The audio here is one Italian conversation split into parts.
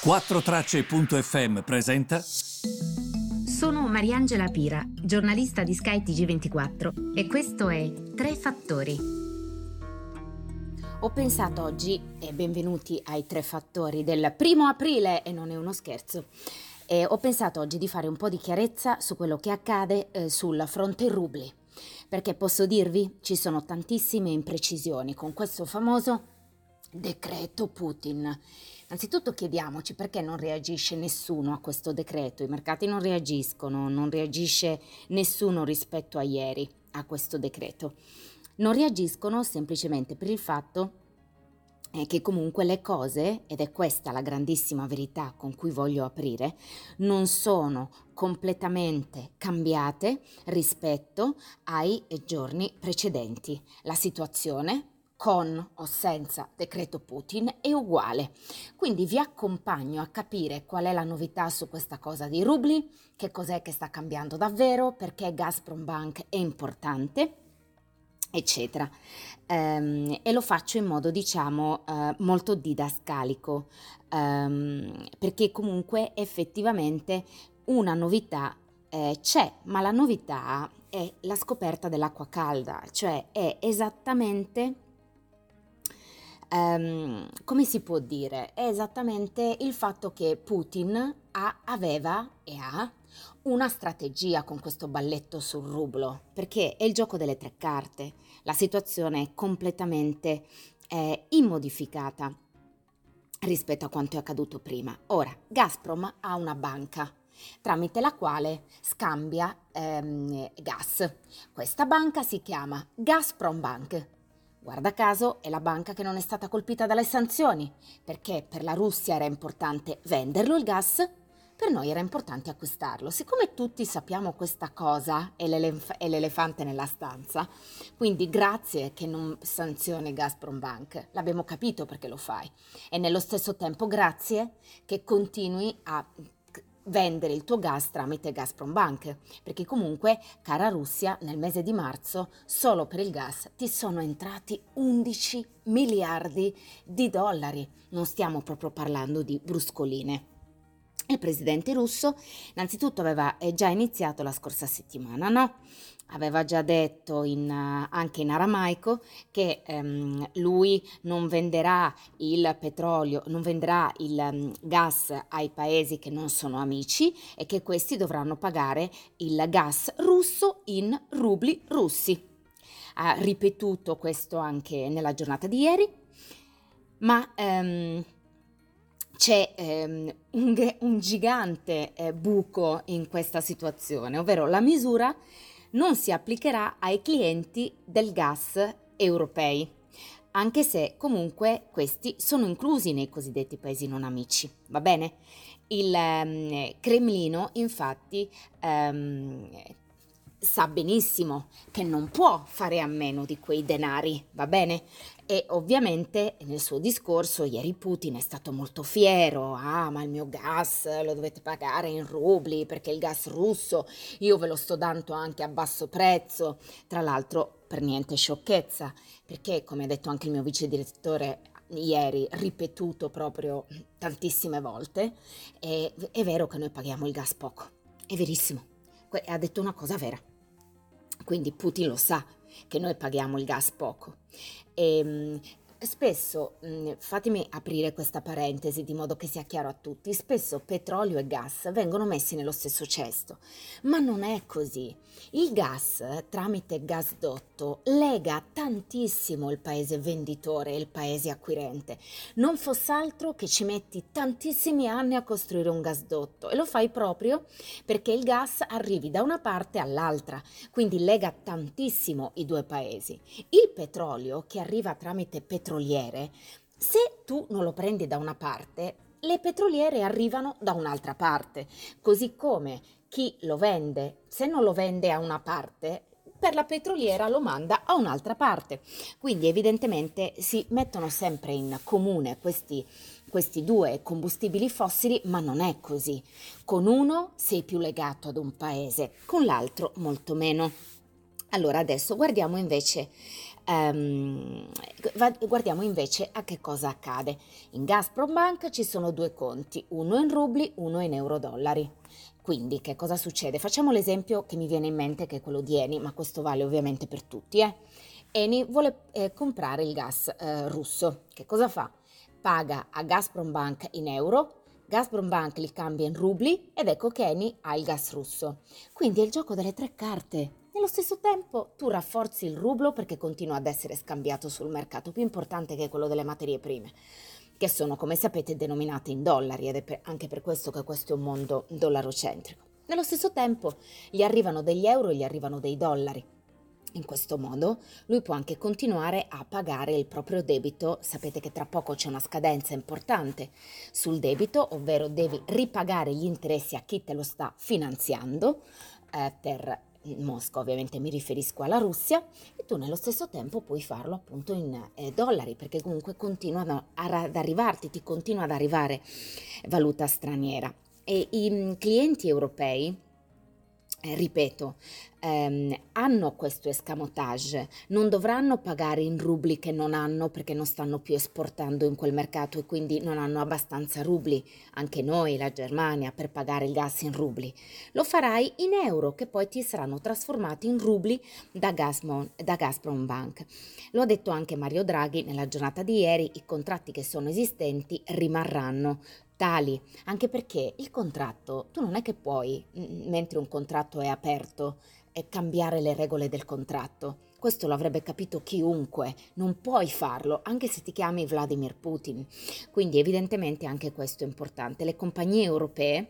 4Tracce.fm presenta. Sono Mariangela Pira, giornalista di Sky TG24 e questo è Tre Fattori. Ho pensato oggi, e benvenuti ai Tre Fattori del primo aprile, e non è uno scherzo, e ho pensato oggi di fare un po' di chiarezza su quello che accade eh, sul fronte rubli, perché posso dirvi ci sono tantissime imprecisioni con questo famoso decreto Putin. Anzitutto chiediamoci perché non reagisce nessuno a questo decreto, i mercati non reagiscono, non reagisce nessuno rispetto a ieri a questo decreto. Non reagiscono semplicemente per il fatto eh, che comunque le cose, ed è questa la grandissima verità con cui voglio aprire, non sono completamente cambiate rispetto ai giorni precedenti. La situazione con o senza decreto Putin è uguale. Quindi vi accompagno a capire qual è la novità su questa cosa dei rubli, che cos'è che sta cambiando davvero, perché Gazprom Bank è importante eccetera um, e lo faccio in modo diciamo uh, molto didascalico um, perché comunque effettivamente una novità eh, c'è ma la novità è la scoperta dell'acqua calda cioè è esattamente um, come si può dire? È esattamente il fatto che Putin ha, aveva e ha una strategia con questo balletto sul rublo, perché è il gioco delle tre carte. La situazione è completamente eh, immodificata rispetto a quanto è accaduto prima. Ora, Gazprom ha una banca tramite la quale scambia ehm, gas. Questa banca si chiama Gazprom Bank Guarda caso è la banca che non è stata colpita dalle sanzioni, perché per la Russia era importante venderlo il gas, per noi era importante acquistarlo. Siccome tutti sappiamo questa cosa, è, l'elef- è l'elefante nella stanza, quindi grazie che non sanzioni Gazprom Bank, l'abbiamo capito perché lo fai. E nello stesso tempo grazie che continui a vendere il tuo gas tramite Gazprom Bank, perché comunque, cara Russia, nel mese di marzo solo per il gas ti sono entrati 11 miliardi di dollari. Non stiamo proprio parlando di bruscoline. Il presidente russo innanzitutto aveva eh, già iniziato la scorsa settimana, no? Aveva già detto in, anche in aramaico che um, lui non venderà il petrolio, non venderà il um, gas ai paesi che non sono amici e che questi dovranno pagare il gas russo in rubli russi. Ha ripetuto questo anche nella giornata di ieri, ma um, c'è um, un, un, gigante eh, buco in questa situazione, ovvero la misura non si applicherà ai clienti del gas europei, anche se comunque questi sono inclusi nei cosiddetti paesi non amici, va bene? Il um, Cremlino infatti um, sa benissimo che non può fare a meno di quei denari, va bene? E ovviamente nel suo discorso ieri Putin è stato molto fiero, ah ma il mio gas lo dovete pagare in rubli perché il gas russo io ve lo sto dando anche a basso prezzo, tra l'altro per niente sciocchezza, perché come ha detto anche il mio vice direttore ieri, ripetuto proprio tantissime volte, è, è vero che noi paghiamo il gas poco, è verissimo, ha detto una cosa vera. Quindi Putin lo sa che noi paghiamo il gas poco. E, ehm, Spesso, mm, fatemi aprire questa parentesi di modo che sia chiaro a tutti, spesso petrolio e gas vengono messi nello stesso cesto, ma non è così. Il gas, tramite gasdotto, lega tantissimo il paese venditore e il paese acquirente. Non fosse altro che ci metti tantissimi anni a costruire un gasdotto e lo fai proprio perché il gas arrivi da una parte all'altra, quindi lega tantissimo i due paesi. Il petrolio che arriva tramite petrolio petroliere, se tu non lo prendi da una parte, le petroliere arrivano da un'altra parte, così come chi lo vende, se non lo vende a una parte, per la petroliera lo manda a un'altra parte. Quindi evidentemente si mettono sempre in comune questi, questi due combustibili fossili, ma non è così. Con uno sei più legato ad un paese, con l'altro molto meno. Allora adesso guardiamo invece Um, guardiamo invece a che cosa accade. In Gazprom Bank ci sono due conti, uno in rubli, uno in euro-dollari. Quindi che cosa succede? Facciamo l'esempio che mi viene in mente che è quello di Eni, ma questo vale ovviamente per tutti. Eh? Eni vuole eh, comprare il gas eh, russo. Che cosa fa? Paga a Gazprom Bank in euro, Gazprom Bank li cambia in rubli ed ecco che Eni ha il gas russo. Quindi è il gioco delle tre carte. Nello stesso tempo tu rafforzi il rublo perché continua ad essere scambiato sul mercato più importante che quello delle materie prime che sono, come sapete, denominate in dollari ed è anche per questo che questo è un mondo dollarocentrico. Nello stesso tempo gli arrivano degli euro e gli arrivano dei dollari. In questo modo lui può anche continuare a pagare il proprio debito. Sapete che tra poco c'è una scadenza importante sul debito, ovvero devi ripagare gli interessi a chi te lo sta finanziando eh, per Mosca ovviamente mi riferisco alla Russia e tu nello stesso tempo puoi farlo appunto in eh, dollari perché comunque continuano ad arrivarti, ti continua ad arrivare valuta straniera. E i mm, clienti europei ripeto, ehm, hanno questo escamotage, non dovranno pagare in rubli che non hanno perché non stanno più esportando in quel mercato e quindi non hanno abbastanza rubli, anche noi, la Germania, per pagare il gas in rubli. Lo farai in euro che poi ti saranno trasformati in rubli da, Gazprom, da Gazprom Bank. Lo ha detto anche Mario Draghi nella giornata di ieri, i contratti che sono esistenti rimarranno tali, anche perché il contratto, tu non è che puoi, mentre un contratto è aperto, cambiare le regole del contratto. Questo lo avrebbe capito chiunque, non puoi farlo, anche se ti chiami Vladimir Putin. Quindi evidentemente anche questo è importante. Le compagnie europee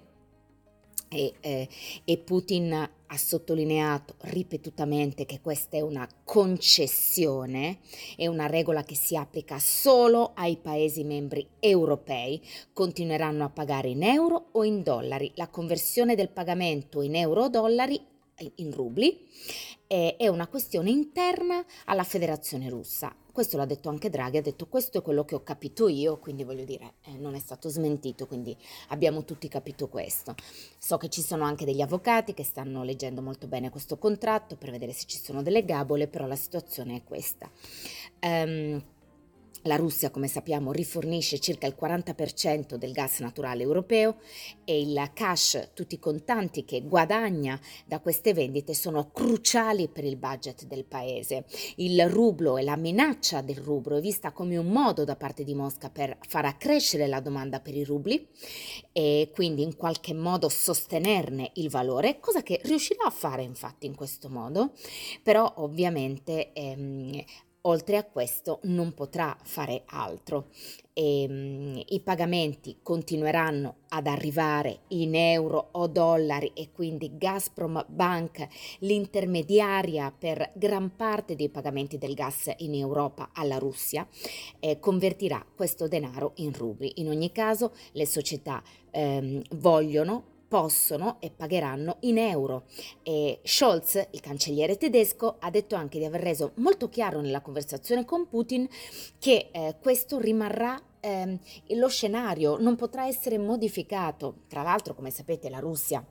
e, eh, e, Putin ha sottolineato ripetutamente che questa è una concessione, è una regola che si applica solo ai Paesi membri europei, continueranno a pagare in euro o in dollari. La conversione del pagamento in euro o dollari in rubli è una questione interna alla federazione russa. Questo l'ha detto anche Draghi, ha detto questo è quello che ho capito io, quindi voglio dire, eh, non è stato smentito, quindi abbiamo tutti capito questo. So che ci sono anche degli avvocati che stanno leggendo molto bene questo contratto per vedere se ci sono delle gabole, però la situazione è questa. Um, la Russia, come sappiamo, rifornisce circa il 40% del gas naturale europeo e il cash, tutti i contanti che guadagna da queste vendite sono cruciali per il budget del paese. Il rublo e la minaccia del rublo è vista come un modo da parte di Mosca per far accrescere la domanda per i rubli e quindi in qualche modo sostenerne il valore, cosa che riuscirà a fare infatti in questo modo, però ovviamente ehm, Oltre a questo non potrà fare altro. E, um, I pagamenti continueranno ad arrivare in euro o dollari e quindi Gazprom Bank, l'intermediaria per gran parte dei pagamenti del gas in Europa alla Russia, eh, convertirà questo denaro in rubli. In ogni caso le società ehm, vogliono possono e pagheranno in euro. E Scholz, il cancelliere tedesco, ha detto anche di aver reso molto chiaro nella conversazione con Putin che eh, questo rimarrà eh, lo scenario, non potrà essere modificato. Tra l'altro, come sapete, la Russia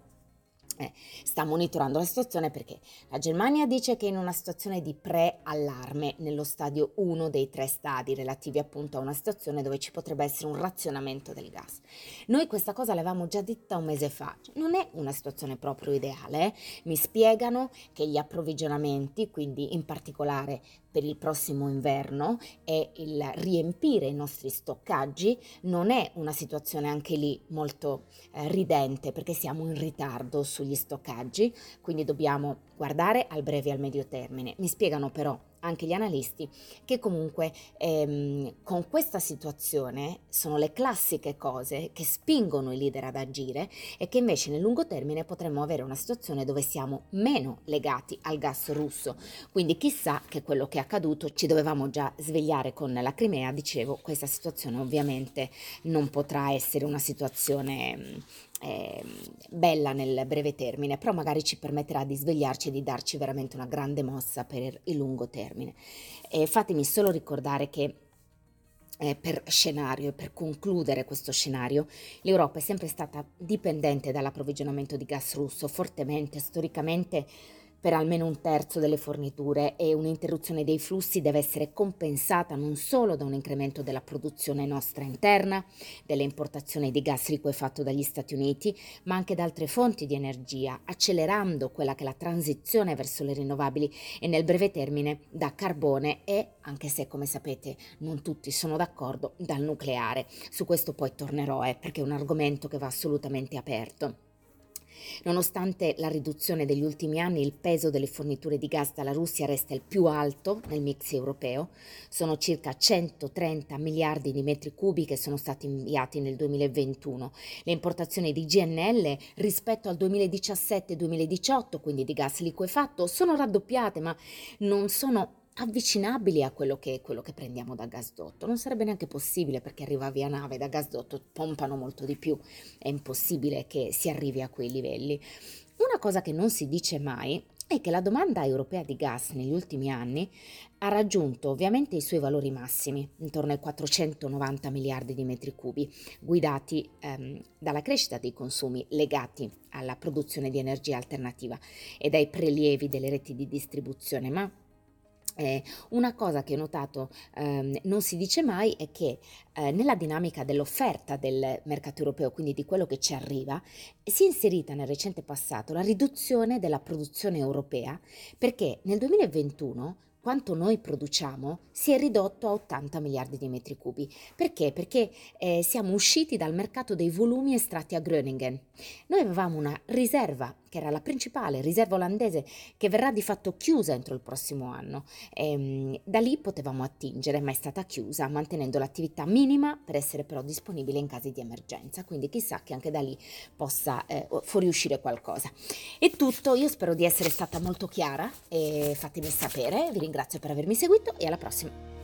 eh, sta monitorando la situazione perché la Germania dice che è in una situazione di pre-allarme nello stadio 1 dei tre stadi relativi appunto a una situazione dove ci potrebbe essere un razionamento del gas. Noi questa cosa l'avevamo già detta un mese fa, cioè, non è una situazione proprio ideale, eh? mi spiegano che gli approvvigionamenti, quindi in particolare per il prossimo inverno e il riempire i nostri stoccaggi non è una situazione anche lì molto eh, ridente perché siamo in ritardo sugli stoccaggi, quindi dobbiamo guardare al breve e al medio termine. Mi spiegano però anche gli analisti, che comunque ehm, con questa situazione sono le classiche cose che spingono i leader ad agire e che invece nel lungo termine potremmo avere una situazione dove siamo meno legati al gas russo. Quindi chissà che quello che è accaduto ci dovevamo già svegliare con la Crimea, dicevo, questa situazione ovviamente non potrà essere una situazione eh, bella nel breve termine, però magari ci permetterà di svegliarci e di darci veramente una grande mossa per il lungo termine. E fatemi solo ricordare che eh, per scenario, per concludere questo scenario, l'Europa è sempre stata dipendente dall'approvvigionamento di gas russo, fortemente, storicamente per almeno un terzo delle forniture e un'interruzione dei flussi deve essere compensata non solo da un incremento della produzione nostra interna, delle importazioni di gas liquefatto dagli Stati Uniti, ma anche da altre fonti di energia, accelerando quella che è la transizione verso le rinnovabili e nel breve termine da carbone e, anche se come sapete non tutti sono d'accordo, dal nucleare. Su questo poi tornerò eh, perché è un argomento che va assolutamente aperto. Nonostante la riduzione degli ultimi anni, il peso delle forniture di gas dalla Russia resta il più alto nel mix europeo. Sono circa 130 miliardi di metri cubi che sono stati inviati nel 2021. Le importazioni di GNL rispetto al 2017-2018, quindi di gas liquefatto, sono raddoppiate, ma non sono avvicinabili a quello che, quello che prendiamo da gasdotto. Non sarebbe neanche possibile perché arriva via nave, da gasdotto pompano molto di più, è impossibile che si arrivi a quei livelli. Una cosa che non si dice mai è che la domanda europea di gas negli ultimi anni ha raggiunto ovviamente i suoi valori massimi, intorno ai 490 miliardi di metri cubi, guidati ehm, dalla crescita dei consumi legati alla produzione di energia alternativa e dai prelievi delle reti di distribuzione, ma eh, una cosa che ho notato ehm, non si dice mai è che eh, nella dinamica dell'offerta del mercato europeo, quindi di quello che ci arriva, si è inserita nel recente passato la riduzione della produzione europea perché nel 2021 quanto noi produciamo si è ridotto a 80 miliardi di metri cubi. Perché? Perché eh, siamo usciti dal mercato dei volumi estratti a Groningen. Noi avevamo una riserva che era la principale riserva olandese che verrà di fatto chiusa entro il prossimo anno. E, ehm, da lì potevamo attingere, ma è stata chiusa, mantenendo l'attività minima per essere però disponibile in casi di emergenza. Quindi chissà che anche da lì possa eh, fuoriuscire qualcosa. È tutto, io spero di essere stata molto chiara e fatemi sapere, vi ringrazio per avermi seguito e alla prossima.